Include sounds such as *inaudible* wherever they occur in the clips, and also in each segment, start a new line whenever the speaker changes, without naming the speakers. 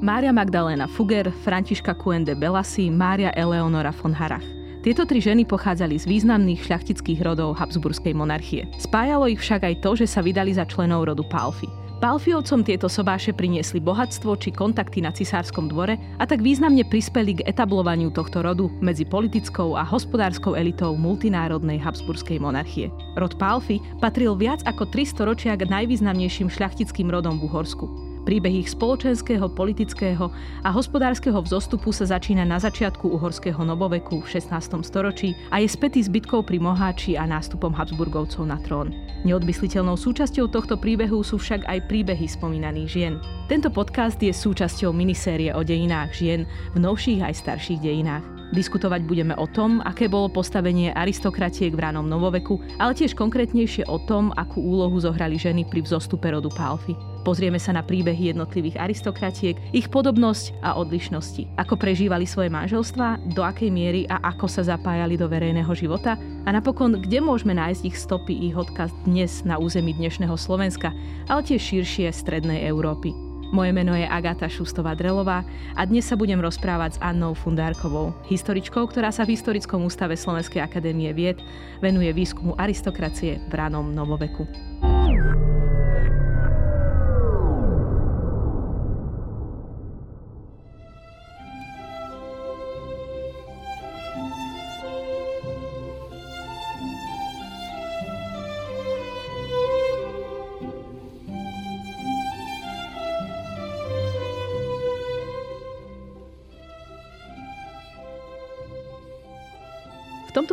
Mária Magdalena Fugger, Františka Kuende Belasi, Mária Eleonora von Harach. Tieto tri ženy pochádzali z významných šľachtických rodov Habsburskej monarchie. Spájalo ich však aj to, že sa vydali za členov rodu Palfy. Palfiovcom tieto sobáše priniesli bohatstvo či kontakty na cisárskom dvore a tak významne prispeli k etablovaniu tohto rodu medzi politickou a hospodárskou elitou multinárodnej Habsburskej monarchie. Rod Palfy patril viac ako 300 ročia k najvýznamnejším šľachtickým rodom v Uhorsku. Príbeh ich spoločenského, politického a hospodárskeho vzostupu sa začína na začiatku uhorského novoveku v 16. storočí a je spätý s bitkou pri Moháči a nástupom Habsburgovcov na trón. Neodmysliteľnou súčasťou tohto príbehu sú však aj príbehy spomínaných žien. Tento podcast je súčasťou minisérie o dejinách žien v novších aj starších dejinách. Diskutovať budeme o tom, aké bolo postavenie aristokratiek v ránom novoveku, ale tiež konkrétnejšie o tom, akú úlohu zohrali ženy pri vzostupe rodu Pálfy. Pozrieme sa na príbehy jednotlivých aristokratiek, ich podobnosť a odlišnosti. Ako prežívali svoje manželstva, do akej miery a ako sa zapájali do verejného života a napokon, kde môžeme nájsť ich stopy, ich odkaz dnes na území dnešného Slovenska, ale tiež širšie strednej Európy. Moje meno je Agata Šustová-Drelová a dnes sa budem rozprávať s Annou Fundárkovou, historičkou, ktorá sa v Historickom ústave Slovenskej akadémie vied venuje výskumu aristokracie v ranom novoveku.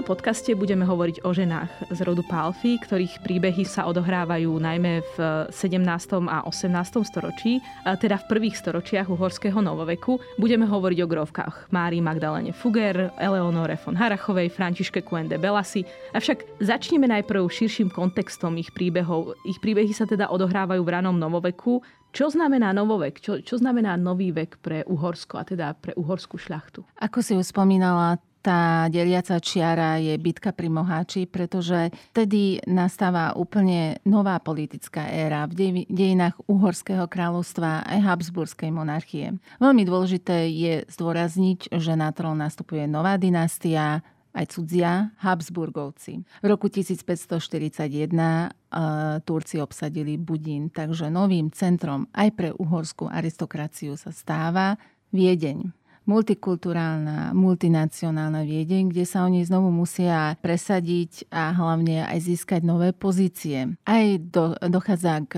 Podcaste budeme hovoriť o ženách z rodu Palfy, ktorých príbehy sa odohrávajú najmä v 17. a 18. storočí, teda v prvých storočiach uhorského novoveku. Budeme hovoriť o grovkách Márii Magdalene Fugger, Eleonore von Harachovej, Františke Kuende Belasi. Avšak začneme najprv širším kontextom ich príbehov. Ich príbehy sa teda odohrávajú v ranom novoveku, čo znamená novovek? Čo, čo znamená nový vek pre Uhorsko a teda pre uhorskú šľachtu?
Ako si už spomínala, tá deliaca čiara je bitka pri Moháči, pretože vtedy nastáva úplne nová politická éra v dejinách Uhorského kráľovstva aj Habsburskej monarchie. Veľmi dôležité je zdôrazniť, že na trón nastupuje nová dynastia, aj cudzia Habsburgovci. V roku 1541 uh, Turci obsadili Budín, takže novým centrom aj pre uhorskú aristokraciu sa stáva Viedeň multikulturálna, multinacionálna Viedeň, kde sa oni znovu musia presadiť a hlavne aj získať nové pozície. Aj do, dochádza k,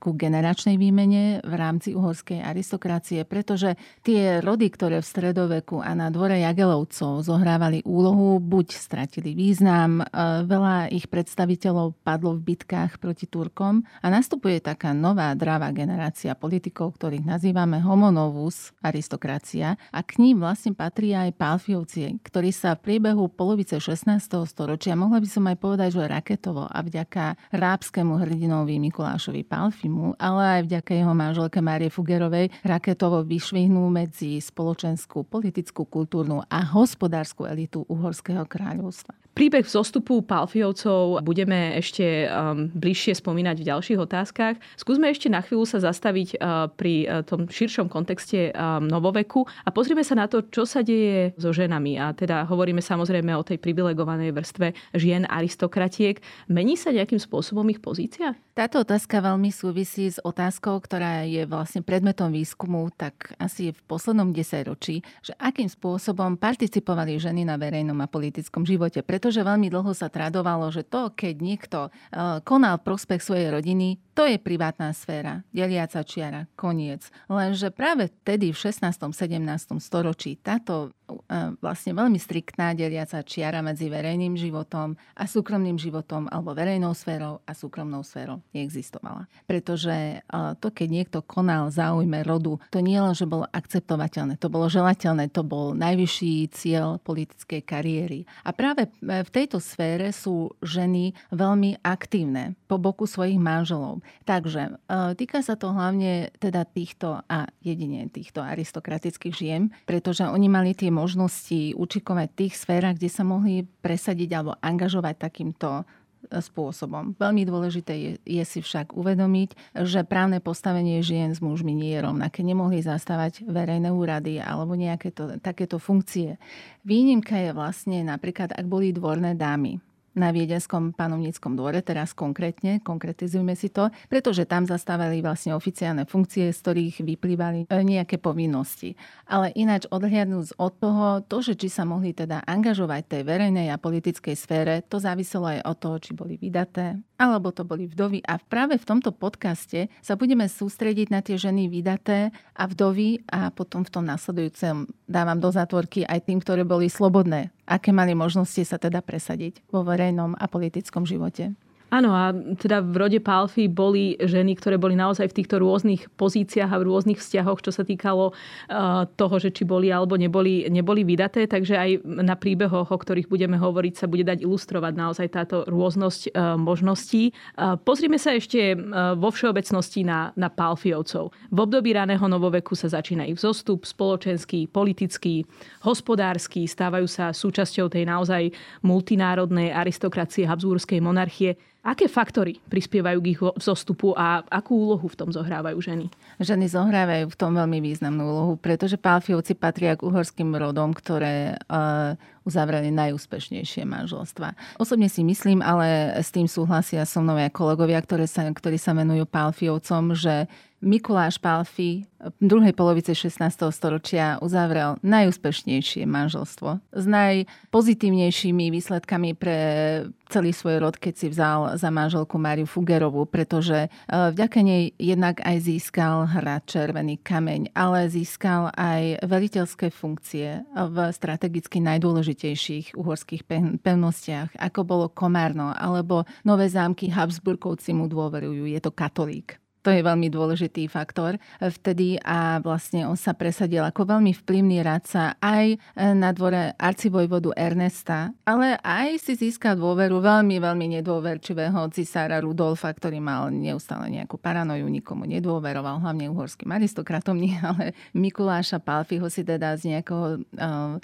ku generačnej výmene v rámci uhorskej aristokracie, pretože tie rody, ktoré v stredoveku a na dvore Jagelovcov zohrávali úlohu, buď stratili význam, e, veľa ich predstaviteľov padlo v bitkách proti Turkom a nastupuje taká nová dravá generácia politikov, ktorých nazývame homonovus aristokracia a k ním vlastne patrí aj Pálfiovci, ktorí sa v priebehu polovice 16. storočia, mohla by som aj povedať, že raketovo a vďaka rábskému hrdinovi Mikulášovi Pálfimu, ale aj vďaka jeho manželke Márie Fugerovej raketovo vyšvihnú medzi spoločenskú, politickú, kultúrnu a hospodárskú elitu Uhorského kráľovstva.
Príbeh vzostupu Palfiovcov budeme ešte um, bližšie spomínať v ďalších otázkach. Skúsme ešte na chvíľu sa zastaviť uh, pri uh, tom širšom kontexte um, novoveku a pozrieme sa na to, čo sa deje so ženami. A teda hovoríme samozrejme o tej privilegovanej vrstve žien aristokratiek. Mení sa nejakým spôsobom ich pozícia?
Táto otázka veľmi súvisí s otázkou, ktorá je vlastne predmetom výskumu tak asi v poslednom desaťročí, že akým spôsobom participovali ženy na verejnom a politickom živote. Preto pretože veľmi dlho sa tradovalo, že to, keď niekto e, konal prospech svojej rodiny, to je privátna sféra, deliaca čiara, koniec. Lenže práve vtedy v 16. 17. storočí táto vlastne veľmi striktná deliaca čiara medzi verejným životom a súkromným životom alebo verejnou sférou a súkromnou sférou neexistovala. Pretože e, to, keď niekto konal záujme rodu, to nie len, že bolo akceptovateľné, to bolo želateľné, to bol najvyšší cieľ politickej kariéry. A práve e, v tejto sfére sú ženy veľmi aktívne po boku svojich manželov. Takže týka sa to hlavne teda týchto a jedine týchto aristokratických žien, pretože oni mali tie možnosti učikovať v tých sférach, kde sa mohli presadiť alebo angažovať takýmto spôsobom. Veľmi dôležité je, je si však uvedomiť, že právne postavenie žien s mužmi nie je rovnaké. Nemohli zastávať verejné úrady alebo nejaké to, takéto funkcie. Výnimka je vlastne napríklad, ak boli dvorné dámy na Viedenskom panovníckom dvore, teraz konkrétne, konkretizujme si to, pretože tam zastávali vlastne oficiálne funkcie, z ktorých vyplývali e, nejaké povinnosti. Ale ináč odhliadnúť od toho, to, že či sa mohli teda angažovať tej verejnej a politickej sfére, to záviselo aj od toho, či boli vydaté, alebo to boli vdovy. A práve v tomto podcaste sa budeme sústrediť na tie ženy vydaté a vdovy a potom v tom nasledujúcem dávam do zátvorky aj tým, ktoré boli slobodné aké mali možnosti sa teda presadiť vo verejnom a politickom živote.
Áno, a teda v rode Palfy boli ženy, ktoré boli naozaj v týchto rôznych pozíciách a v rôznych vzťahoch, čo sa týkalo uh, toho, že či boli alebo neboli, neboli vydaté. Takže aj na príbehoch, o ktorých budeme hovoriť, sa bude dať ilustrovať naozaj táto rôznosť uh, možností. Uh, pozrime sa ešte vo všeobecnosti na, na Palfiovcov. V období raného novoveku sa začína ich vzostup spoločenský, politický, hospodársky, stávajú sa súčasťou tej naozaj multinárodnej aristokracie Habsburskej monarchie. Aké faktory prispievajú k ich vzostupu a akú úlohu v tom zohrávajú ženy?
Ženy zohrávajú v tom veľmi významnú úlohu, pretože Pálfiovci patria k uhorským rodom, ktoré uh, uzavreli najúspešnejšie manželstva. Osobne si myslím, ale s tým súhlasia so mnou aj kolegovia, ktoré sa, ktorí sa venujú Pálfiovcom, že Mikuláš Palfi v druhej polovice 16. storočia uzavrel najúspešnejšie manželstvo s najpozitívnejšími výsledkami pre celý svoj rod, keď si vzal za manželku Máriu Fugerovú, pretože e, vďaka nej jednak aj získal hrad Červený kameň, ale získal aj veliteľské funkcie v strategicky najdôležitejších uhorských pevnostiach, ako bolo Komárno alebo Nové zámky Habsburgovci mu dôverujú, je to katolík. To je veľmi dôležitý faktor vtedy a vlastne on sa presadil ako veľmi vplyvný radca aj na dvore arcivojvodu Ernesta, ale aj si získal dôveru veľmi, veľmi nedôverčivého cisára Rudolfa, ktorý mal neustále nejakú paranoju, nikomu nedôveroval, hlavne uhorským aristokratom, nie, ale Mikuláša Palfiho si teda z nejakého uh,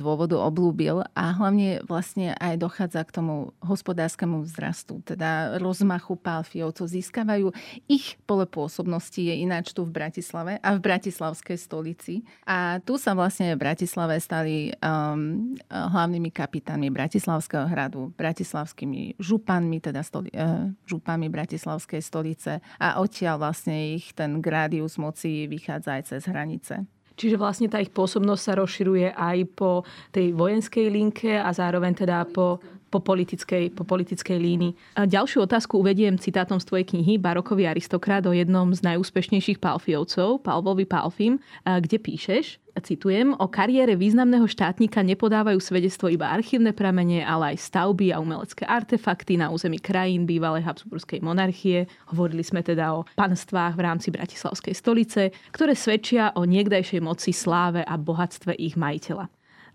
dôvodu oblúbil a hlavne vlastne aj dochádza k tomu hospodárskému vzrastu, teda rozmachu Palfiovcov. Získavajú ich pole pôsobnosti je ináč tu v Bratislave a v Bratislavskej stolici. A tu sa vlastne v Bratislave stali um, hlavnými kapitánmi Bratislavského hradu, bratislavskými županmi, teda stoli, uh, županmi Bratislavskej stolice a odtiaľ vlastne ich ten gradius moci vychádza aj cez hranice.
Čiže vlastne tá ich pôsobnosť sa rozširuje aj po tej vojenskej linke a zároveň teda po po politickej, po politickej línii. A ďalšiu otázku uvediem citátom z tvojej knihy Barokový aristokrat o jednom z najúspešnejších Palfiovcov, Palvovi Palfim, kde píšeš, citujem, o kariére významného štátnika nepodávajú svedectvo iba archívne pramene, ale aj stavby a umelecké artefakty na území krajín bývalej Habsburskej monarchie. Hovorili sme teda o panstvách v rámci Bratislavskej stolice, ktoré svedčia o niekdajšej moci, sláve a bohatstve ich majiteľa.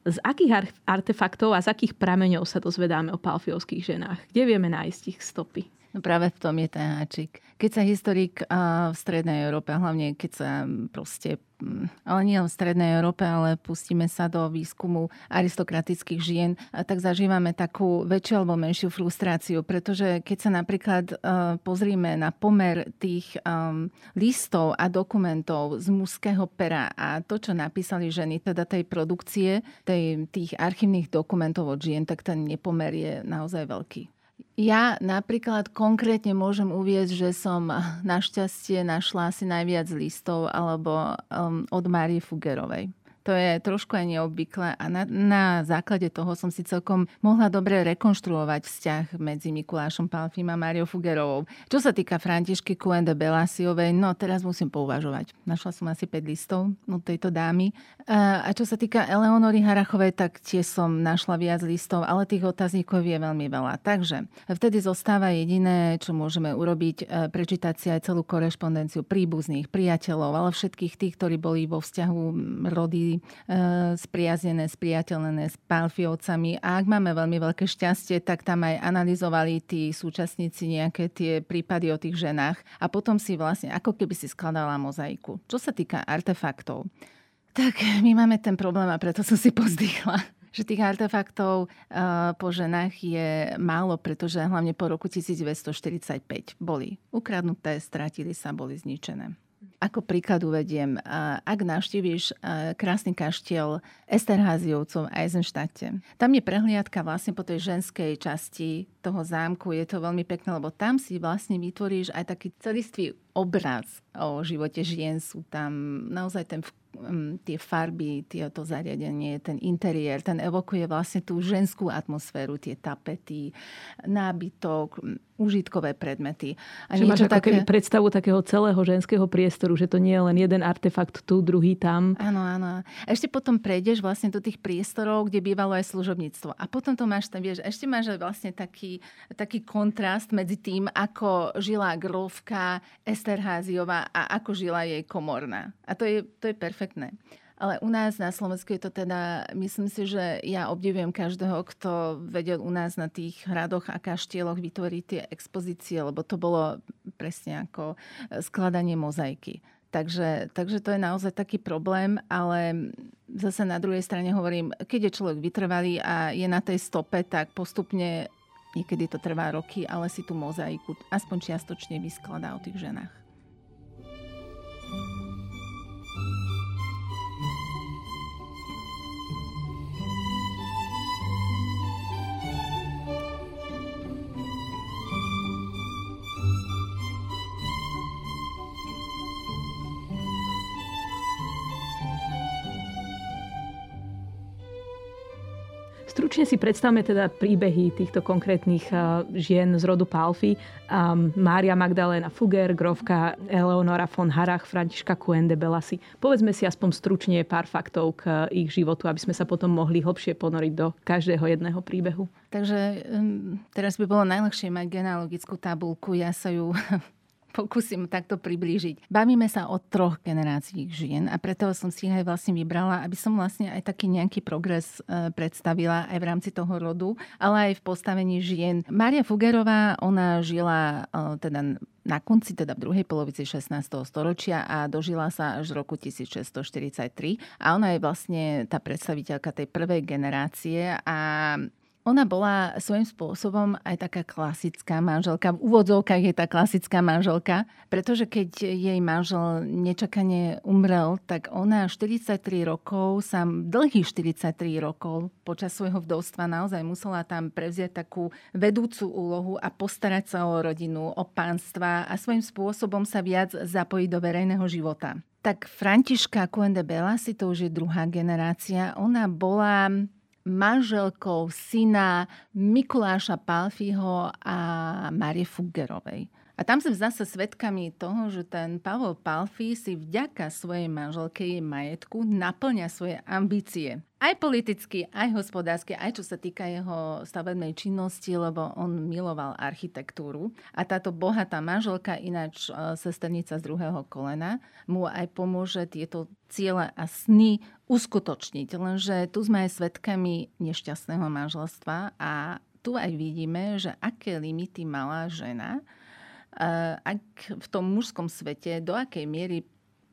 Z akých artefaktov a z akých prameňov sa dozvedáme o palfiovských ženách? Kde vieme nájsť ich stopy?
No práve v tom je ten háčik. Keď sa historik v Strednej Európe, hlavne keď sa proste, mm, ale nie v Strednej Európe, ale pustíme sa do výskumu aristokratických žien, tak zažívame takú väčšiu alebo menšiu frustráciu, pretože keď sa napríklad pozrieme na pomer tých listov a dokumentov z mužského pera a to, čo napísali ženy, teda tej produkcie, tej, tých archívnych dokumentov od žien, tak ten nepomer je naozaj veľký. Ja napríklad konkrétne môžem uvieť, že som našťastie našla asi najviac listov alebo um, od Márie Fugerovej. To je trošku aj neobvyklé a na, na základe toho som si celkom mohla dobre rekonštruovať vzťah medzi Mikulášom Palfím a Máriou Fugerovou. Čo sa týka Františky Kuende Belasiovej, no teraz musím pouvažovať. Našla som asi 5 listov od tejto dámy. A čo sa týka Eleonory Harachovej, tak tiež som našla viac listov, ale tých otáznikov je veľmi veľa. Takže vtedy zostáva jediné, čo môžeme urobiť, e, prečítať si aj celú korešpondenciu príbuzných, priateľov, ale všetkých tých, ktorí boli vo vzťahu rody E, spriaznené, spriateľnené s Palfiovcami. A ak máme veľmi veľké šťastie, tak tam aj analyzovali tí súčasníci nejaké tie prípady o tých ženách a potom si vlastne ako keby si skladala mozaiku. Čo sa týka artefaktov, tak *laughs* my máme ten problém a preto som si pozdýchla *laughs* že tých artefaktov uh, po ženách je málo, pretože hlavne po roku 1945 boli ukradnuté, stratili sa, boli zničené. Ako príklad uvediem, ak navštívíš krásny kaštiel Esterháziovcov v Eisenštáte, tam je prehliadka vlastne po tej ženskej časti toho zámku. Je to veľmi pekné, lebo tam si vlastne vytvoríš aj taký celistvý obraz o živote žien. Sú tam naozaj ten tie farby, to zariadenie, ten interiér, ten evokuje vlastne tú ženskú atmosféru, tie tapety, nábytok, užitkové predmety.
A že máš také... predstavu takého celého ženského priestoru, že to nie je len jeden artefakt tu, druhý tam.
Áno, áno. A ešte potom prejdeš vlastne do tých priestorov, kde bývalo aj služobníctvo. A potom to máš tam, vieš, ešte máš aj vlastne taký, taký kontrast medzi tým, ako žila Grovka Esterháziová a ako žila jej komorná. A to je, to je perfektné. Ale u nás na Slovensku je to teda, myslím si, že ja obdivujem každého, kto vedel u nás na tých hradoch a kaštieloch vytvoriť tie expozície, lebo to bolo presne ako e, skladanie mozaiky. Takže, takže to je naozaj taký problém, ale zase na druhej strane hovorím, keď je človek vytrvalý a je na tej stope, tak postupne, niekedy to trvá roky, ale si tú mozaiku aspoň čiastočne vyskladá o tých ženách.
Stručne si predstavme teda príbehy týchto konkrétnych žien z rodu Palfy. Mária Magdalena Fugger, grovka Eleonora von Harach, Františka Kuende Belasi. Povedzme si aspoň stručne pár faktov k ich životu, aby sme sa potom mohli hlbšie ponoriť do každého jedného príbehu.
Takže teraz by bolo najlepšie mať genealogickú tabulku. Ja sa ju *laughs* pokúsim takto priblížiť. Bavíme sa o troch generáciách žien a preto som si aj vlastne vybrala, aby som vlastne aj taký nejaký progres e, predstavila aj v rámci toho rodu, ale aj v postavení žien. Maria Fugerová, ona žila e, teda na konci, teda v druhej polovici 16. storočia a dožila sa až v roku 1643. A ona je vlastne tá predstaviteľka tej prvej generácie a ona bola svojím spôsobom aj taká klasická manželka. V úvodzovkách je tá klasická manželka, pretože keď jej manžel nečakane umrel, tak ona 43 rokov, sa dlhých 43 rokov počas svojho vdovstva naozaj musela tam prevziať takú vedúcu úlohu a postarať sa o rodinu, o pánstva a svojím spôsobom sa viac zapojiť do verejného života. Tak Františka Kuende Bela, si to už je druhá generácia, ona bola manželkou syna Mikuláša Palfiho a Marie Fuggerovej. A tam sme zase svedkami toho, že ten Pavel Palfi si vďaka svojej manželke jej majetku naplňa svoje ambície. Aj politicky, aj hospodársky, aj čo sa týka jeho stavebnej činnosti, lebo on miloval architektúru. A táto bohatá manželka, ináč e, sesternica z druhého kolena, mu aj pomôže tieto ciele a sny uskutočniť. Lenže tu sme aj svedkami nešťastného manželstva a tu aj vidíme, že aké limity mala žena, ak v tom mužskom svete, do akej miery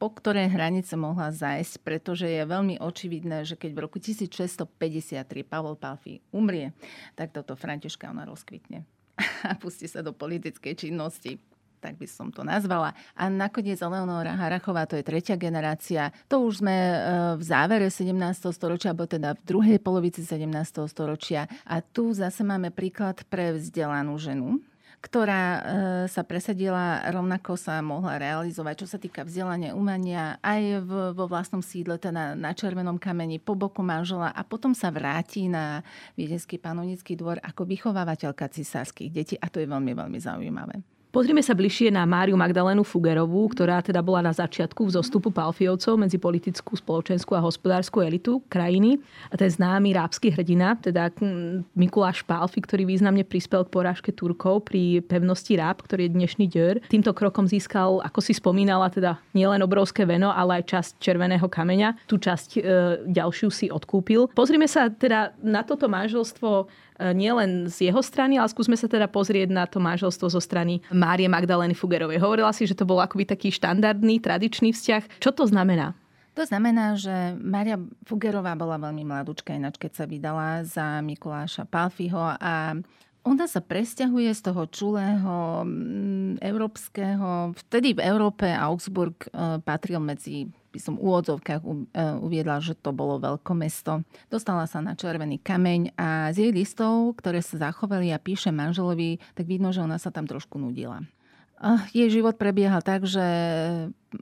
po ktoré hranice mohla zájsť, pretože je veľmi očividné, že keď v roku 1653 Pavol Palfi umrie, tak toto Františka ona rozkvitne *laughs* a pustí sa do politickej činnosti tak by som to nazvala. A nakoniec Eleonora Harachová, to je tretia generácia. To už sme e, v závere 17. storočia, alebo teda v druhej polovici 17. storočia. A tu zase máme príklad pre vzdelanú ženu, ktorá e, sa presadila, rovnako sa mohla realizovať, čo sa týka vzdelania, umania, aj v, vo vlastnom sídle, teda na Červenom kameni, po boku manžela a potom sa vráti na Viedenský panovnický dvor ako vychovávateľka cisárskych detí a to je veľmi, veľmi zaujímavé.
Pozrime sa bližšie na Máriu Magdalénu Fugerovú, ktorá teda bola na začiatku v zostupu Palfiovcov medzi politickú, spoločenskú a hospodárskú elitu krajiny. A ten známy rábsky hrdina, teda Mikuláš Palfi, ktorý významne prispel k porážke Turkov pri pevnosti Ráb, ktorý je dnešný Dör. Týmto krokom získal, ako si spomínala, teda nielen obrovské veno, ale aj časť červeného kameňa. Tú časť e, ďalšiu si odkúpil. Pozrime sa teda na toto manželstvo nielen z jeho strany, ale skúsme sa teda pozrieť na to manželstvo zo strany Márie Magdalény Fugerovej. Hovorila si, že to bol akoby taký štandardný, tradičný vzťah. Čo to znamená?
To znamená, že Maria Fugerová bola veľmi mladúčka, ináč keď sa vydala za Mikuláša Palfiho a ona sa presťahuje z toho čulého mm, európskeho, vtedy v Európe Augsburg e, patril medzi by som v úvodzovkách e, uviedla, že to bolo mesto. Dostala sa na červený kameň a z jej listov, ktoré sa zachovali a píše manželovi, tak vidno, že ona sa tam trošku nudila. Jej život prebiehal tak, že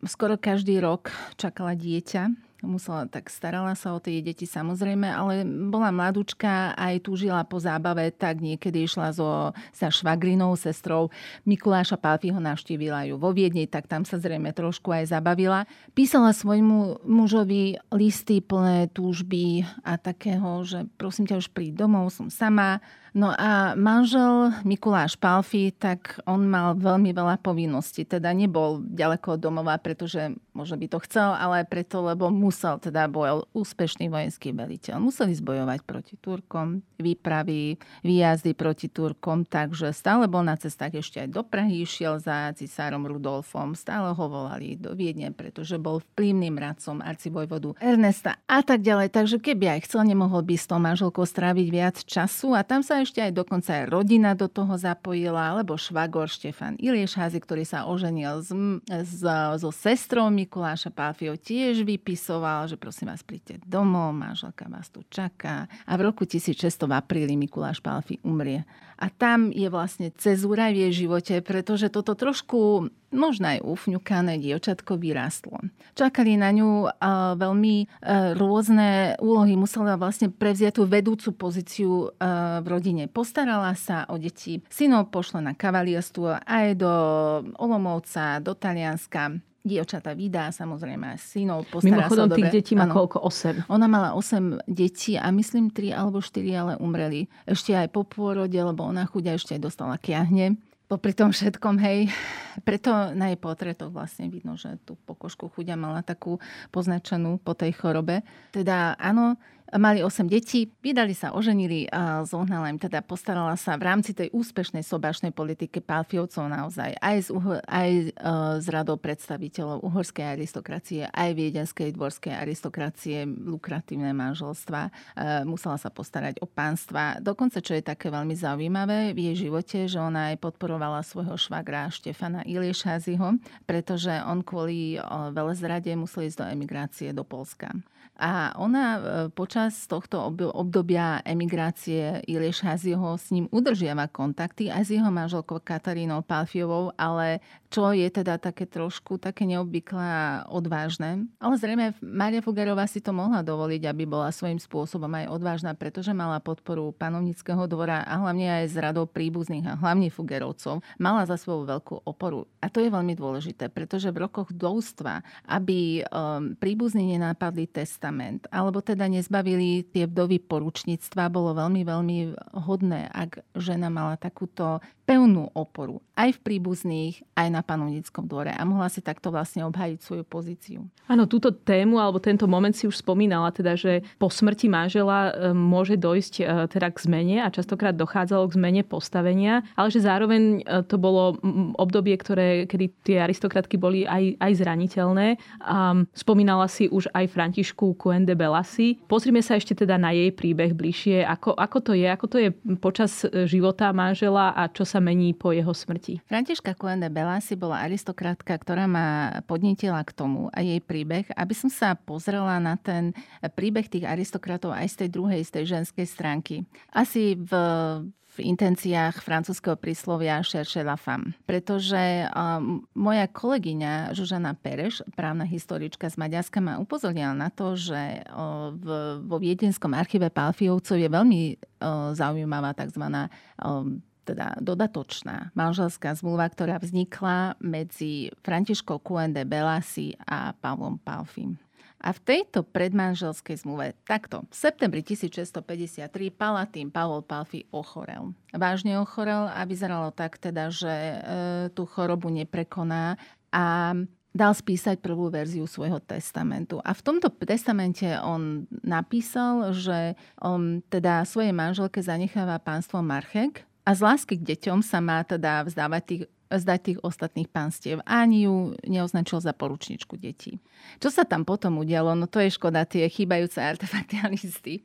skoro každý rok čakala dieťa musela, tak starala sa o tie deti samozrejme, ale bola mladúčka aj túžila po zábave, tak niekedy išla so, sa švagrinou, sestrou Mikuláša Pálfiho, navštívila ju vo Viedni, tak tam sa zrejme trošku aj zabavila. Písala svojmu mužovi listy plné túžby a takého, že prosím ťa už príď domov, som sama, No a manžel Mikuláš Palfi, tak on mal veľmi veľa povinností. Teda nebol ďaleko od domova, pretože možno by to chcel, ale preto, lebo musel, teda bol úspešný vojenský veliteľ. Museli zbojovať proti Turkom, výpravy, výjazdy proti Turkom, takže stále bol na cestách ešte aj do Prahy, išiel za cisárom Rudolfom, stále ho volali do Viedne, pretože bol vplyvným radcom arcivojvodu Ernesta a tak ďalej. Takže keby aj chcel, nemohol by s tou manželkou stráviť viac času a tam sa ešte aj dokonca aj rodina do toho zapojila, alebo švagor Štefan Iliešházy, ktorý sa oženil s, s, so sestrou Mikuláša Pálfio, tiež vypisoval, že prosím vás, príďte domov, manželka vás tu čaká. A v roku 1600 v apríli Mikuláš Pálfi umrie. A tam je vlastne cezúra v jej živote, pretože toto trošku možno aj ufňukané dievčatko vyrastlo. Čakali na ňu veľmi e, rôzne úlohy. Musela vlastne prevziať tú vedúcu pozíciu e, v rodine. Postarala sa o deti. Synov pošle na kavalierstvo aj do Olomovca, do Talianska dievčata vydá, samozrejme synov,
postará Mimochodom, sa tých dobre. detí má ano. koľko? 8?
Ona mala 8 detí a myslím 3 alebo 4 ale umreli. Ešte aj po pôrode, lebo ona chudia ešte aj dostala kiahne. Popri tom všetkom, hej, preto na jej portrétoch vlastne vidno, že tú pokožku chudia mala takú poznačenú po tej chorobe. Teda áno, Mali 8 detí, vydali sa, oženili a zohnala im teda, postarala sa v rámci tej úspešnej sobašnej politiky Pálfiovcov naozaj aj z, aj e, z radou predstaviteľov uhorskej aristokracie, aj viedenskej dvorskej aristokracie, lukratívne manželstva. E, musela sa postarať o pánstva. Dokonca, čo je také veľmi zaujímavé v jej živote, že ona aj podporovala svojho švagra Štefana Iliešáziho, pretože on kvôli e, velezrade musel ísť do emigrácie do Polska. A ona e, počas tohto obdobia emigrácie Ilieš Haziho s ním udržiava kontakty aj s jeho manželkou Katarínou Palfiovou, ale čo je teda také trošku také neobvyklé a odvážne. Ale zrejme Maria Fugarová si to mohla dovoliť, aby bola svojím spôsobom aj odvážna, pretože mala podporu panovnického dvora a hlavne aj z radou príbuzných a hlavne Fugerovcov. Mala za svoju veľkú oporu. A to je veľmi dôležité, pretože v rokoch doustva, aby um, príbuzní nenápadli testament, alebo teda nezbavili tie vdovy poručníctva, bolo veľmi, veľmi hodné, ak žena mala takúto pevnú oporu aj v príbuzných, aj na panovníckom dvore a mohla si takto vlastne obhajiť svoju pozíciu.
Áno, túto tému alebo tento moment si už spomínala, teda, že po smrti manžela e, môže dojsť e, teda k zmene a častokrát dochádzalo k zmene postavenia, ale že zároveň e, to bolo obdobie, ktoré, kedy tie aristokratky boli aj, aj zraniteľné. A spomínala si už aj Františku Kuende Belasi. Pozrime sa ešte teda na jej príbeh bližšie, ako, ako to je, ako to je počas života manžela a čo sa mení po jeho smrti.
Františka Kuende Belasi bola aristokratka, ktorá ma podnetila k tomu a jej príbeh, aby som sa pozrela na ten príbeh tých aristokratov aj z tej druhej, z tej ženskej stránky. Asi v v intenciách francúzského príslovia cherche la femme. Pretože um, moja kolegyňa Žužana Pereš, právna historička z Maďarska, ma upozornila na to, že v, vo viedenskom archíve Pálfiovcov je veľmi uh, zaujímavá tzv. Um, teda dodatočná manželská zmluva, ktorá vznikla medzi Františkou Kuende Belasi a Pavlom Palfim. A v tejto predmanželskej zmluve takto v septembri 1653 Palatín Pavol Palfi ochorel. Vážne ochorel a vyzeralo tak teda, že e, tú chorobu neprekoná a dal spísať prvú verziu svojho testamentu. A v tomto testamente on napísal, že on teda svojej manželke zanecháva pánstvo Marchek, a z lásky k deťom sa má teda vzdávať tých zdať tých ostatných pánstiev. Ani ju neoznačil za poručničku detí. Čo sa tam potom udialo? No to je škoda, tie chýbajúce artefakty *laughs* a listy.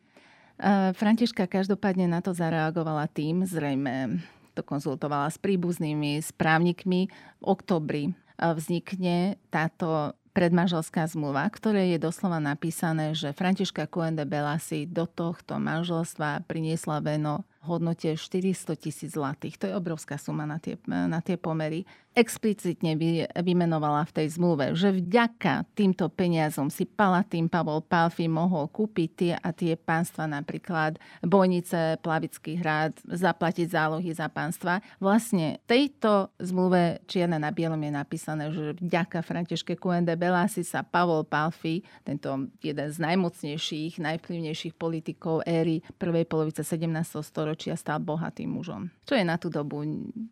Františka každopádne na to zareagovala tým, zrejme to konzultovala s príbuznými, s právnikmi. V oktobri vznikne táto predmanželská zmluva, ktoré je doslova napísané, že Františka Coen de Belasi do tohto manželstva priniesla veno hodnote 400 tisíc zlatých. To je obrovská suma na tie, na tie pomery. Explicitne vy, vymenovala v tej zmluve, že vďaka týmto peniazom si Palatín Pavol Palfi mohol kúpiť tie a tie pánstva, napríklad Bojnice, Plavický hrad, zaplatiť zálohy za pánstva. Vlastne tejto zmluve čierne na bielom je napísané, že vďaka Františke Kuende Belasi sa Pavol Palfi, tento jeden z najmocnejších, najvplyvnejších politikov éry prvej polovice 17. storočia, storočia stal bohatým mužom. Čo je na tú dobu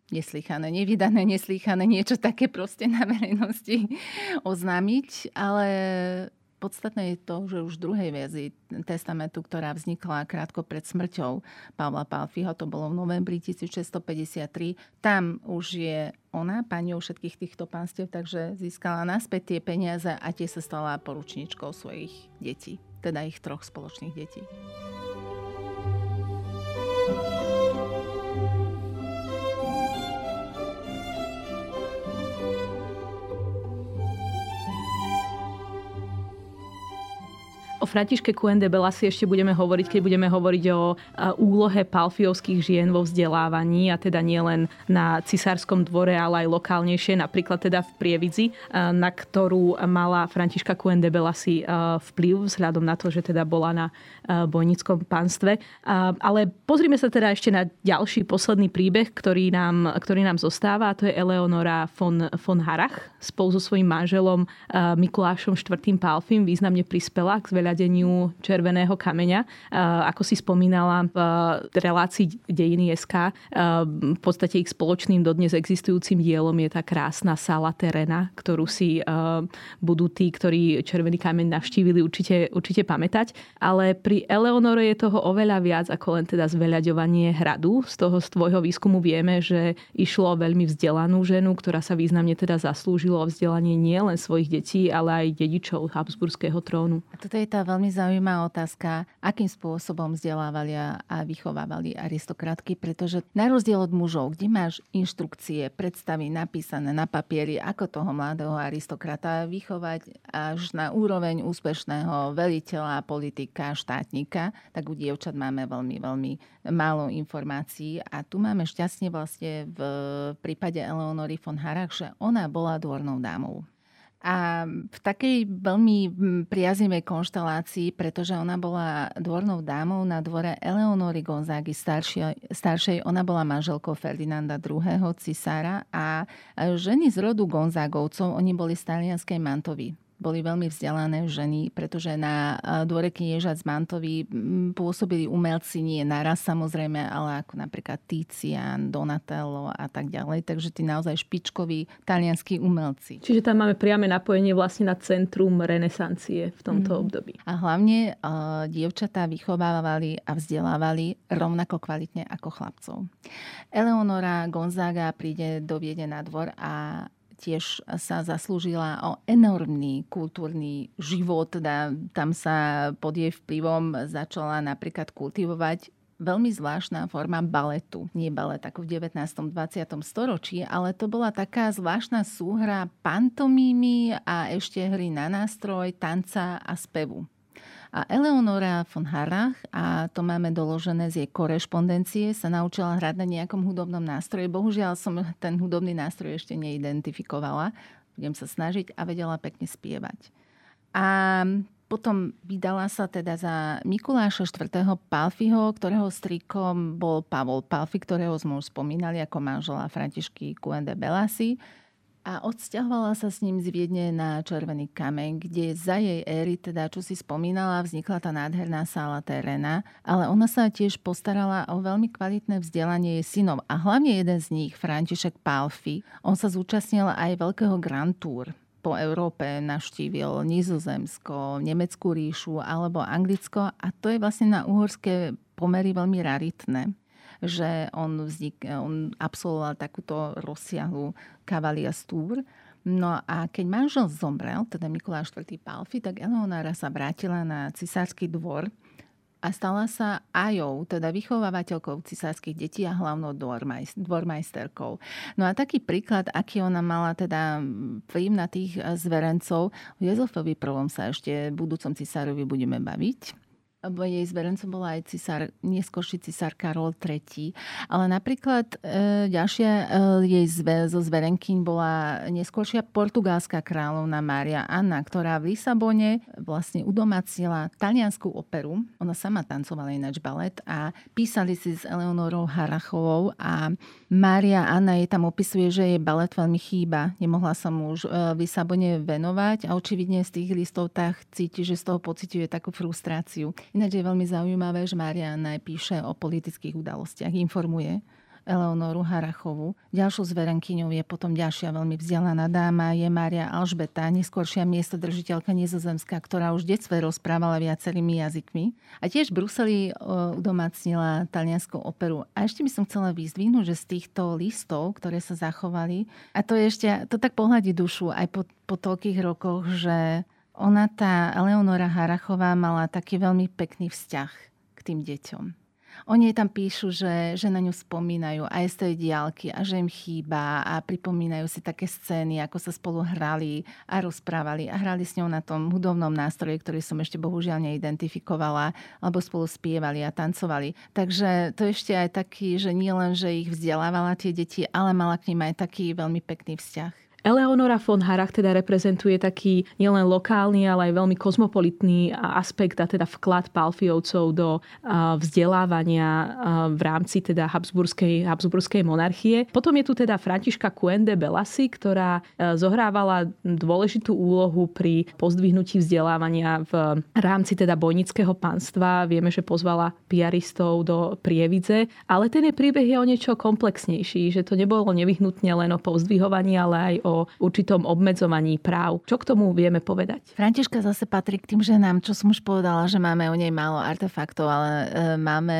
neslychané, nevydané, neslychané, niečo také proste na verejnosti *laughs* oznámiť, ale Podstatné je to, že už v druhej verzi testamentu, ktorá vznikla krátko pred smrťou Pavla Palfiho, to bolo v novembri 1653, tam už je ona, paniou všetkých týchto pánstiev, takže získala naspäť tie peniaze a tie sa stala poručničkou svojich detí, teda ich troch spoločných detí.
O Františke Kuende Belasi ešte budeme hovoriť, keď budeme hovoriť o úlohe palfiovských žien vo vzdelávaní a teda nielen na cisárskom dvore, ale aj lokálnejšie, napríklad teda v Prievidzi, na ktorú mala Františka Kuende Belasi vplyv vzhľadom na to, že teda bola na bojnickom pánstve. Ale pozrime sa teda ešte na ďalší posledný príbeh, ktorý nám, ktorý nám zostáva. A to je Eleonora von, von Harach. Spolu so svojím manželom Mikulášom IV. Palfim významne prispela k zveľa zriadeniu Červeného kameňa. Ako si spomínala v relácii Dejiny SK, v podstate ich spoločným dodnes existujúcim dielom je tá krásna sala Terena, ktorú si budú tí, ktorí Červený kameň navštívili, určite, určite pamätať. Ale pri Eleonore je toho oveľa viac ako len teda zveľaďovanie hradu. Z toho z tvojho výskumu vieme, že išlo o veľmi vzdelanú ženu, ktorá sa významne teda zaslúžilo o vzdelanie nielen svojich detí, ale aj dedičov Habsburského trónu.
A toto je tá veľmi zaujímavá otázka, akým spôsobom vzdelávali a vychovávali aristokratky, pretože na rozdiel od mužov, kde máš inštrukcie, predstavy napísané na papieri, ako toho mladého aristokrata vychovať až na úroveň úspešného veliteľa, politika, štátnika, tak u dievčat máme veľmi, veľmi málo informácií. A tu máme šťastne vlastne v prípade Eleonory von Harach, že ona bola dvornou dámou. A v takej veľmi priaznivej konštelácii, pretože ona bola dvornou dámou na dvore Eleonory Gonzágy staršej, staršej, ona bola manželkou Ferdinanda II. cisára a ženy z rodu Gonzágovcov, oni boli z talianskej Mantovy boli veľmi vzdelané ženy, pretože na dvore kniežat z Mantovy pôsobili umelci nie naraz samozrejme, ale ako napríklad Tizian, Donatello a tak ďalej. Takže tí naozaj špičkoví talianskí umelci.
Čiže tam máme priame napojenie vlastne na centrum renesancie v tomto mm. období.
A hlavne uh, dievčatá vychovávali a vzdelávali rovnako kvalitne ako chlapcov. Eleonora Gonzaga príde do Viede na dvor a tiež sa zaslúžila o enormný kultúrny život. Teda tam sa pod jej vplyvom začala napríklad kultivovať veľmi zvláštna forma baletu. Nie balet ako v 19. 20. storočí, ale to bola taká zvláštna súhra pantomímy a ešte hry na nástroj, tanca a spevu. A Eleonora von Harrach, a to máme doložené z jej korešpondencie, sa naučila hrať na nejakom hudobnom nástroji. Bohužiaľ som ten hudobný nástroj ešte neidentifikovala. Budem sa snažiť a vedela pekne spievať. A potom vydala sa teda za Mikuláša IV. Palfiho, ktorého strikom bol Pavol Palfi, ktorého sme už spomínali ako manžela Františky Kuende Belasi a odsťahovala sa s ním z Viedne na Červený kameň, kde za jej éry, teda čo si spomínala, vznikla tá nádherná sála Terena, ale ona sa tiež postarala o veľmi kvalitné vzdelanie jej synov a hlavne jeden z nich, František Palfi, on sa zúčastnil aj veľkého Grand Tour po Európe navštívil Nizozemsko, Nemeckú ríšu alebo Anglicko a to je vlastne na uhorské pomery veľmi raritné. Že on, vznik, on absolvoval takúto rozsiahlu Cavaliers Tour. No a keď manžel zomrel, teda Mikuláš IV. Palfi, tak Eleonora sa vrátila na cisársky dvor a stala sa ajou, teda vychovávateľkou cisárskych detí a hlavnou dvormajsterkou. No a taký príklad, aký ona mala teda vplyv na tých zverencov, o Jezofovi prvom sa ešte budúcom cisárovi budeme baviť jej zverencom bola aj cisár, neskôrší cisár Karol III. Ale napríklad e, ďalšia e, jej zve, zo zverenkyň bola neskôršia portugalská kráľovna Mária Anna, ktorá v Lisabone vlastne udomacila taliansku operu. Ona sama tancovala ináč balet a písali si s Eleonorou Harachovou a Mária Anna jej tam opisuje, že jej balet veľmi chýba. Nemohla sa mu už e, v Lisabone venovať a očividne z tých listov tak cíti, že z toho pociťuje takú frustráciu. Ináč je veľmi zaujímavé, že Mariana píše o politických udalostiach, informuje Eleonoru Harachovu. Ďalšou zverenkyňou je potom ďalšia veľmi vzdelaná dáma, je Mária Alžbeta, neskôršia miestodržiteľka nizozemská, ktorá už v detstve rozprávala viacerými jazykmi. A tiež v Bruseli udomacnila talianskou operu. A ešte by som chcela vyzdvihnúť, že z týchto listov, ktoré sa zachovali, a to je ešte, to tak pohľadí dušu aj po, po toľkých rokoch, že ona, tá Eleonora Harachová, mala taký veľmi pekný vzťah k tým deťom. Oni tam píšu, že, že na ňu spomínajú aj z tej diálky a že im chýba a pripomínajú si také scény, ako sa spolu hrali a rozprávali a hrali s ňou na tom hudobnom nástroji, ktorý som ešte bohužiaľ neidentifikovala, alebo spolu spievali a tancovali. Takže to ešte aj taký, že nie len, že ich vzdelávala tie deti, ale mala k ním aj taký veľmi pekný vzťah.
Eleonora von Harach teda reprezentuje taký nielen lokálny, ale aj veľmi kozmopolitný aspekt a teda vklad Palfiovcov do vzdelávania v rámci teda Habsburskej, Habsburskej monarchie. Potom je tu teda Františka Kuende Belasi, ktorá zohrávala dôležitú úlohu pri pozdvihnutí vzdelávania v rámci teda bojnického panstva. Vieme, že pozvala piaristov do Prievidze, ale ten je príbeh je o niečo komplexnejší, že to nebolo nevyhnutne len o povzdvihovaní, ale aj o určitom obmedzovaní práv. Čo k tomu vieme povedať?
Františka zase patrí k tým ženám, čo som už povedala, že máme o nej málo artefaktov, ale e, máme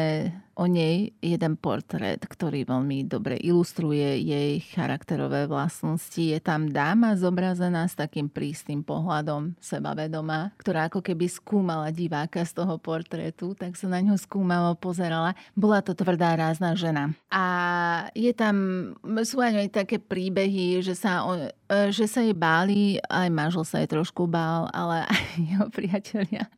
o nej jeden portrét, ktorý veľmi dobre ilustruje jej charakterové vlastnosti. Je tam dáma zobrazená s takým prísnym pohľadom, sebavedomá, ktorá ako keby skúmala diváka z toho portrétu, tak sa na ňo skúmalo, pozerala. Bola to tvrdá rázna žena. A je tam, sú aj také príbehy, že sa, on, že sa jej báli, aj manžel sa jej trošku bál, ale aj *laughs* jeho priatelia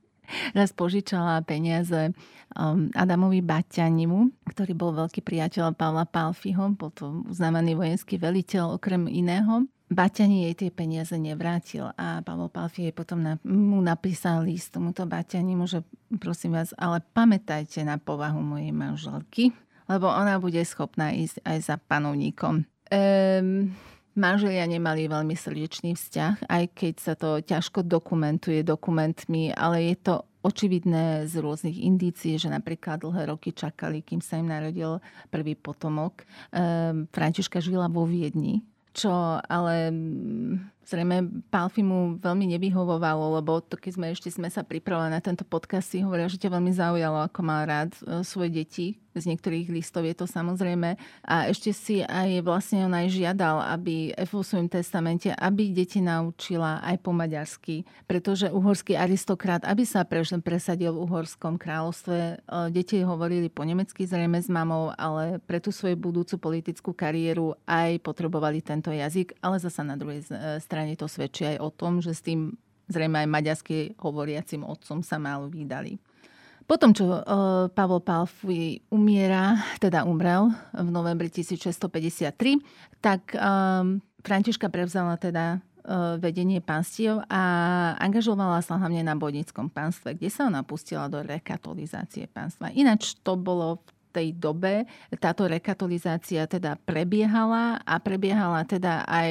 raz požičala peniaze um, Adamovi Baťanimu, ktorý bol veľký priateľ Pavla Palfiho, bol to uznávaný vojenský veliteľ okrem iného. Baťani jej tie peniaze nevrátil a Pavel Palfi jej potom na, mu napísal list tomuto Baťanimu, že prosím vás, ale pamätajte na povahu mojej manželky, lebo ona bude schopná ísť aj za panovníkom. Ehm, Manželia nemali veľmi srdečný vzťah, aj keď sa to ťažko dokumentuje dokumentmi, ale je to očividné z rôznych indícií, že napríklad dlhé roky čakali, kým sa im narodil prvý potomok. Ehm, Františka žila vo Viedni, čo ale mm, zrejme Palfi mu veľmi nevyhovovalo, lebo to, keď sme ešte sme sa pripravili na tento podcast, si hovoril, že ťa veľmi zaujalo, ako má rád e, svoje deti z niektorých listov je to samozrejme. A ešte si aj vlastne on aj žiadal, aby vo svojom testamente, aby deti naučila aj po maďarsky, pretože uhorský aristokrat, aby sa presadil v uhorskom kráľovstve, e, deti hovorili po nemecky zrejme s mamou, ale pre tú svoju budúcu politickú kariéru aj potrebovali tento jazyk, ale zasa na druhej e, strane to svedčí aj o tom, že s tým zrejme aj maďarsky hovoriacim otcom sa málo vydali. Potom, čo uh, Pavol Palfi umiera, teda umrel v novembri 1653, tak um, Františka prevzala teda uh, vedenie pánstiev a angažovala sa hlavne na bodnickom pánstve, kde sa ona pustila do rekatolizácie pánstva. Ináč to bolo v tej dobe táto rekatolizácia teda prebiehala a prebiehala teda aj,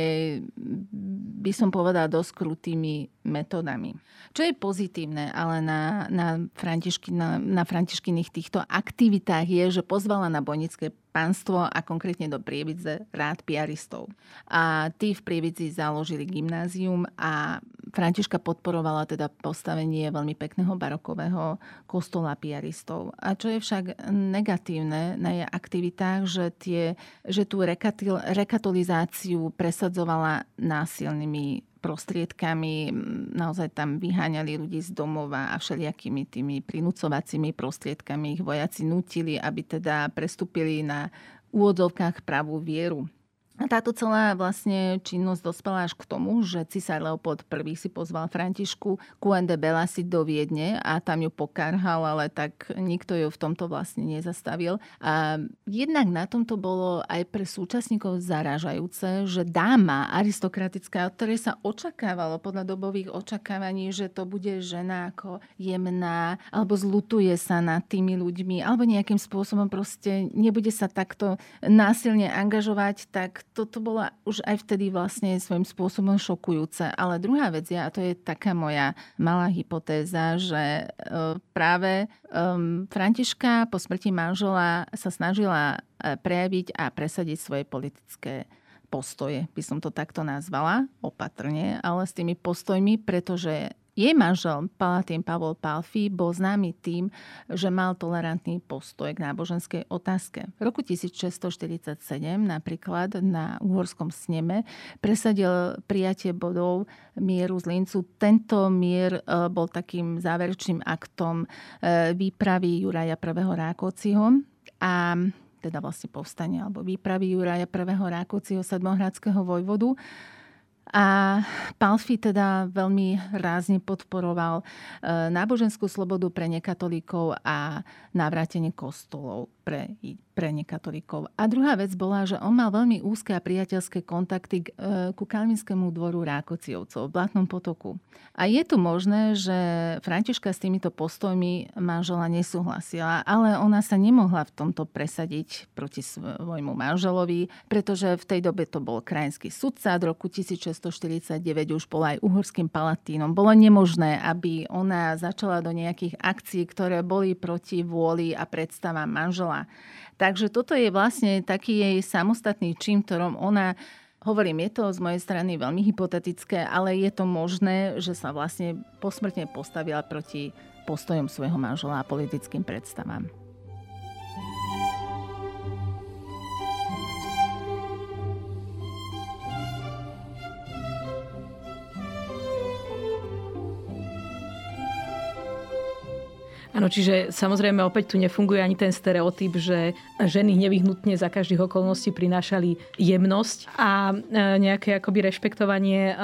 by som povedala, dosť krutými metodami. Čo je pozitívne ale na, na, Františky, na, na Františkyných týchto aktivitách je, že pozvala na bojnické pánstvo a konkrétne do Prievidze rád piaristov. A tí v Prievidzi založili gymnázium a Františka podporovala teda postavenie veľmi pekného barokového kostola piaristov. A čo je však negatívne na jej aktivitách, že, tie, že tú rekatolizáciu presadzovala násilnými prostriedkami, naozaj tam vyháňali ľudí z domova a všelijakými tými prinúcovacími prostriedkami ich vojaci nutili, aby teda prestúpili na úvodzovkách pravú vieru. Táto celá vlastne činnosť dospela až k tomu, že cisár Leopold I si pozval Františku Kuende Belasi do Viedne a tam ju pokarhal, ale tak nikto ju v tomto vlastne nezastavil. A jednak na tomto bolo aj pre súčasníkov zaražajúce, že dáma aristokratická, od ktorej sa očakávalo podľa dobových očakávaní, že to bude žena ako jemná, alebo zlutuje sa nad tými ľuďmi, alebo nejakým spôsobom proste nebude sa takto násilne angažovať, tak toto bola už aj vtedy vlastne svojím spôsobom šokujúce. Ale druhá vec je, a to je taká moja malá hypotéza, že e, práve Františka po smrti manžela sa snažila e, prejaviť a presadiť svoje politické postoje, by som to takto nazvala, opatrne, ale s tými postojmi, pretože jej manžel Palatín Pavol Palfi bol známy tým, že mal tolerantný postoj k náboženskej otázke. V roku 1647 napríklad na uhorskom sneme presadil prijatie bodov mieru z Lincu. Tento mier e, bol takým záverečným aktom e, výpravy Juraja I. Rákociho a teda vlastne povstania alebo výpravy Juraja I. Rákociho sedmohradského vojvodu. A Palfi teda veľmi rázne podporoval e, náboženskú slobodu pre nekatolíkov a navrátenie kostolov pre, pre nekatolíkov. A druhá vec bola, že on mal veľmi úzke a priateľské kontakty k, e, ku kalvinskému dvoru Rákociovcov v Blatnom potoku. A je tu možné, že Františka s týmito postojmi manžela nesúhlasila, ale ona sa nemohla v tomto presadiť proti svojmu manželovi, pretože v tej dobe to bol krajinský sudca, od roku 1649 už bol aj uhorským palatínom. Bolo nemožné, aby ona začala do nejakých akcií, ktoré boli proti vôli a predstavám manžela Takže toto je vlastne taký jej samostatný čin, ktorom ona Hovorím, je to z mojej strany veľmi hypotetické, ale je to možné, že sa vlastne posmrtne postavila proti postojom svojho manžela a politickým predstavám.
Áno, čiže samozrejme opäť tu nefunguje ani ten stereotyp, že ženy nevyhnutne za každých okolností prinášali jemnosť a e, nejaké akoby rešpektovanie e,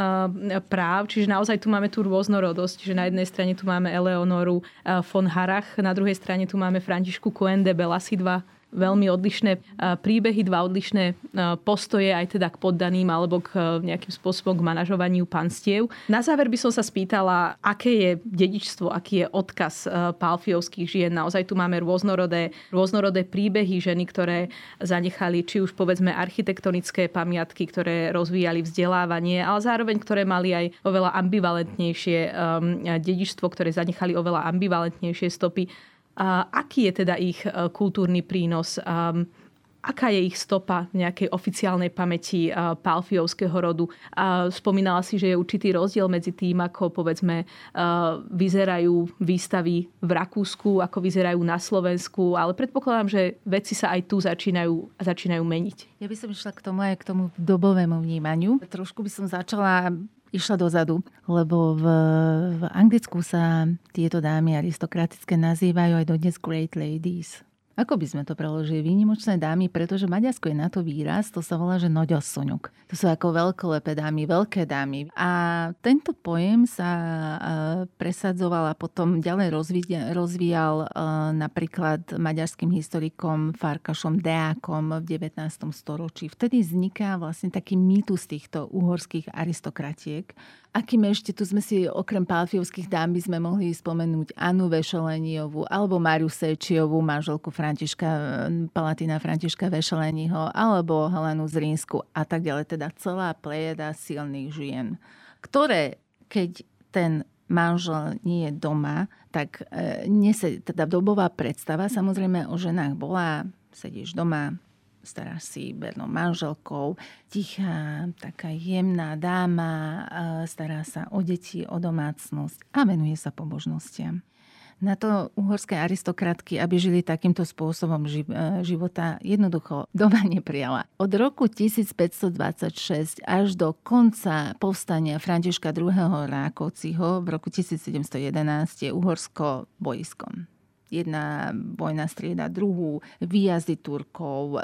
práv. Čiže naozaj tu máme tú rôznorodosť, že na jednej strane tu máme Eleonoru e, von Harach, na druhej strane tu máme Františku Coende Belasi, dva veľmi odlišné príbehy, dva odlišné postoje aj teda k poddaným alebo k nejakým spôsobom k manažovaniu panstiev. Na záver by som sa spýtala, aké je dedičstvo, aký je odkaz palfiovských žien. Naozaj tu máme rôznorodé, rôznorodé príbehy ženy, ktoré zanechali či už povedzme architektonické pamiatky, ktoré rozvíjali vzdelávanie, ale zároveň ktoré mali aj oveľa ambivalentnejšie um, dedičstvo, ktoré zanechali oveľa ambivalentnejšie stopy aký je teda ich e, kultúrny prínos? aká je ich stopa v nejakej oficiálnej pamäti e, palfiovského rodu. Spomínala si, že je určitý rozdiel medzi tým, ako povedzme e, vyzerajú výstavy v Rakúsku, ako vyzerajú na Slovensku, ale predpokladám, že veci sa aj tu začínajú, začínajú meniť.
Ja by som išla k tomu aj k tomu dobovému vnímaniu. Trošku by som začala išla dozadu, lebo v, v Anglicku sa tieto dámy aristokratické nazývajú aj dodnes Great Ladies. Ako by sme to preložili? Výnimočné dámy, pretože Maďarsko je na to výraz, to sa volá, že noďosoňuk. To sú ako veľkolepé dámy, veľké dámy. A tento pojem sa e, presadzoval a potom ďalej rozvíjal e, napríklad maďarským historikom Farkašom Deákom v 19. storočí. Vtedy vzniká vlastne taký mýtus týchto uhorských aristokratiek, Akým ešte tu sme si okrem palfiovských dám by sme mohli spomenúť Anu Vešeleniovú alebo Mariu Sečiovú, manželku Františka, Palatina Františka Vešeleniho alebo Helenu Zrínsku a tak ďalej. Teda celá plejeda silných žien, ktoré keď ten manžel nie je doma, tak e, nese, teda dobová predstava samozrejme o ženách bola, sedíš doma, stará si bernou manželkou, tichá, taká jemná dáma, stará sa o deti, o domácnosť a venuje sa pobožnostiam na to uhorské aristokratky, aby žili takýmto spôsobom e, života, jednoducho doba *laughs* neprijala. Od roku 1526 až do konca povstania Františka II. Rákociho v roku 1711 je Uhorsko bojskom jedna vojna strieda druhú, výjazdy Turkov, e,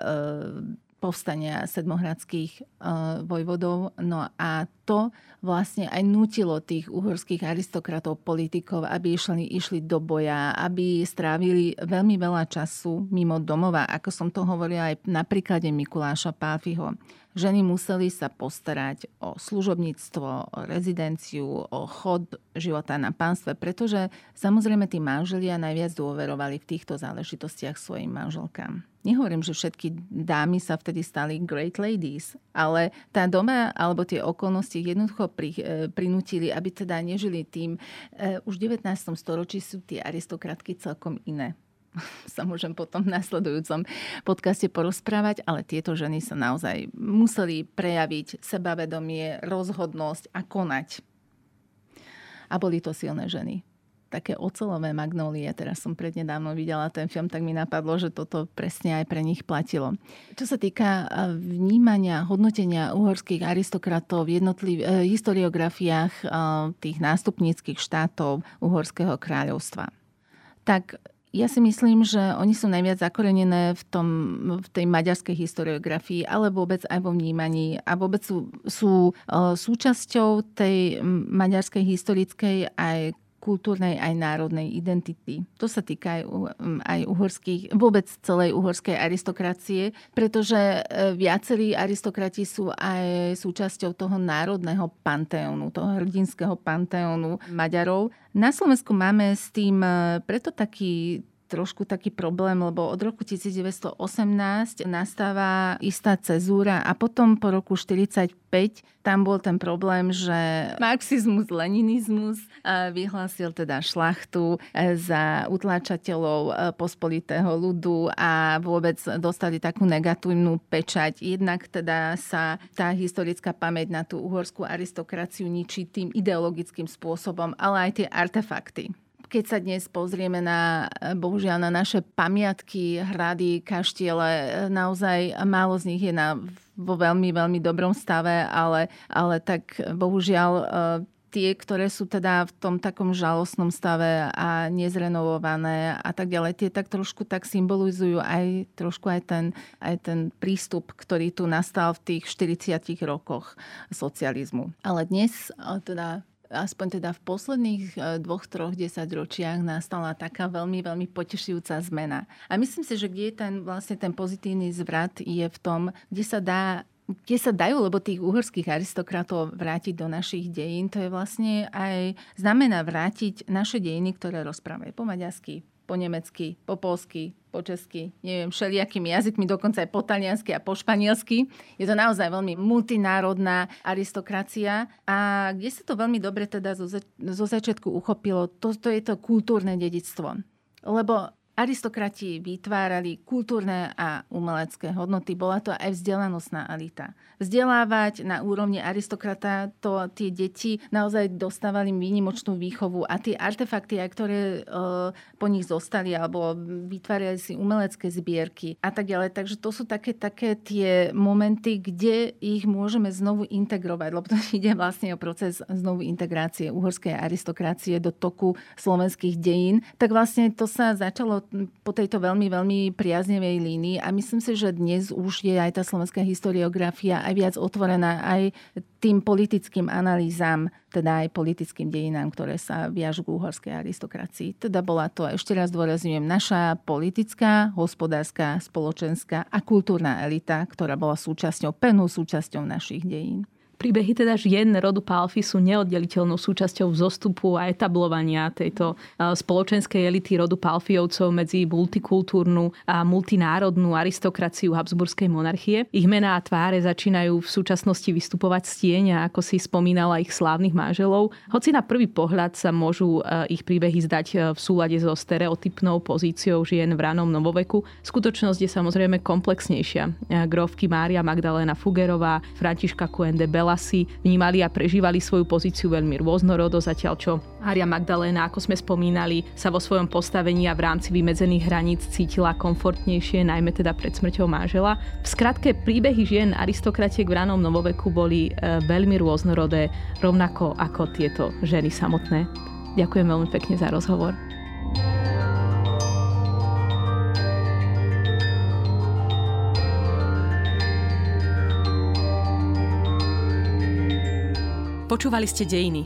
povstania sedmohradských uh, vojvodov. No a to vlastne aj nutilo tých uhorských aristokratov, politikov, aby išli, išli do boja, aby strávili veľmi veľa času mimo domova, ako som to hovorila aj na príklade Mikuláša Páfiho. Ženy museli sa postarať o služobníctvo, o rezidenciu, o chod života na pánstve, pretože samozrejme tí manželia najviac dôverovali v týchto záležitostiach svojim manželkám. Nehovorím, že všetky dámy sa vtedy stali great ladies, ale tá doma alebo tie okolnosti jednoducho pri, e, prinútili, aby teda nežili tým. E, už v 19. storočí sú tie aristokratky celkom iné *laughs* sa môžem potom v následujúcom podcaste porozprávať, ale tieto ženy sa naozaj museli prejaviť sebavedomie, rozhodnosť a konať. A boli to silné ženy. Také ocelové magnólie, teraz som prednedávno videla ten film, tak mi napadlo, že toto presne aj pre nich platilo. Čo sa týka vnímania, hodnotenia uhorských aristokratov v jednotlivých e, historiografiách tých nástupníckých štátov uhorského kráľovstva, tak ja si myslím, že oni sú najviac zakorenené v, tom, v tej maďarskej historiografii, ale vôbec aj vo vnímaní a vôbec sú, sú uh, súčasťou tej maďarskej historickej aj kultúrnej aj národnej identity. To sa týka aj, aj uhorských, vôbec celej uhorskej aristokracie, pretože e, viacerí aristokrati sú aj súčasťou toho národného panteónu, toho hrdinského panteónu Maďarov. Na Slovensku máme s tým e, preto taký trošku taký problém, lebo od roku 1918 nastáva istá cezúra a potom po roku 1945 tam bol ten problém, že marxizmus, leninizmus vyhlásil teda šlachtu e, za utláčateľov e, pospolitého ľudu a vôbec dostali takú negatívnu pečať. Jednak teda sa tá historická pamäť na tú uhorskú aristokraciu ničí tým ideologickým spôsobom, ale aj tie artefakty keď sa dnes pozrieme na, bohužiaľ, na naše pamiatky, hrady, kaštiele, naozaj málo z nich je na, vo veľmi, veľmi dobrom stave, ale, ale tak bohužiaľ e, tie, ktoré sú teda v tom takom žalostnom stave a nezrenovované a tak ďalej, tie tak trošku tak symbolizujú aj trošku aj ten, aj ten prístup, ktorý tu nastal v tých 40 rokoch socializmu. Ale dnes teda aspoň teda v posledných e, dvoch, troch desaťročiach nastala taká veľmi, veľmi potešujúca zmena. A myslím si, že kde je ten, vlastne ten pozitívny zvrat je v tom, kde sa dá kde sa dajú, lebo tých uhorských aristokratov vrátiť do našich dejín, to je vlastne aj znamená vrátiť naše dejiny, ktoré rozprávajú po maďarsky, po nemecky, po polsky, po česky, neviem, všelijakými jazykmi, dokonca aj po taliansky a po španielsky. Je to naozaj veľmi multinárodná aristokracia a kde sa to veľmi dobre teda zo, zo začiatku uchopilo, to, to je to kultúrne dedictvo. Lebo Aristokrati vytvárali kultúrne a umelecké hodnoty. Bola to aj vzdelanostná elita. Vzdelávať na úrovni aristokrata to tie deti naozaj dostávali výnimočnú výchovu a tie artefakty, aj ktoré e, po nich zostali alebo vytvárali si umelecké zbierky a tak ďalej. Takže to sú také, také tie momenty, kde ich môžeme znovu integrovať, lebo to *laughs* ide vlastne o proces znovu integrácie uhorskej aristokracie do toku slovenských dejín. Tak vlastne to sa začalo po tejto veľmi, veľmi priaznevej línii a myslím si, že dnes už je aj tá slovenská historiografia aj viac otvorená aj tým politickým analýzam, teda aj politickým dejinám, ktoré sa viažú k uhorskej aristokracii. Teda bola to, ešte raz dôrazňujem, naša politická, hospodárska, spoločenská a kultúrna elita, ktorá bola súčasťou, pevnou súčasťou našich dejín.
Príbehy teda žien rodu Palfy sú neoddeliteľnou súčasťou vzostupu a etablovania tejto spoločenskej elity rodu Palfiovcov medzi multikultúrnu a multinárodnú aristokraciu Habsburskej monarchie. Ich mená a tváre začínajú v súčasnosti vystupovať z tieňa, ako si spomínala ich slávnych manželov. Hoci na prvý pohľad sa môžu ich príbehy zdať v súlade so stereotypnou pozíciou žien v ranom novoveku, skutočnosť je samozrejme komplexnejšia. Grovky Mária Magdalena Fugerová, Františka Kuende Bela hlasy vnímali a prežívali svoju pozíciu veľmi rôznorodo, zatiaľ čo Mária Magdaléna, ako sme spomínali, sa vo svojom postavení a v rámci vymedzených hraníc cítila komfortnejšie, najmä teda pred smrťou manžela. V skratke príbehy žien aristokratiek v ranom novoveku boli e, veľmi rôznorodé, rovnako ako tieto ženy samotné. Ďakujem veľmi pekne za rozhovor. Počúvali ste Dejiny,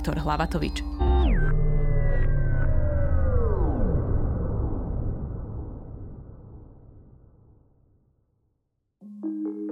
Hlavatovič.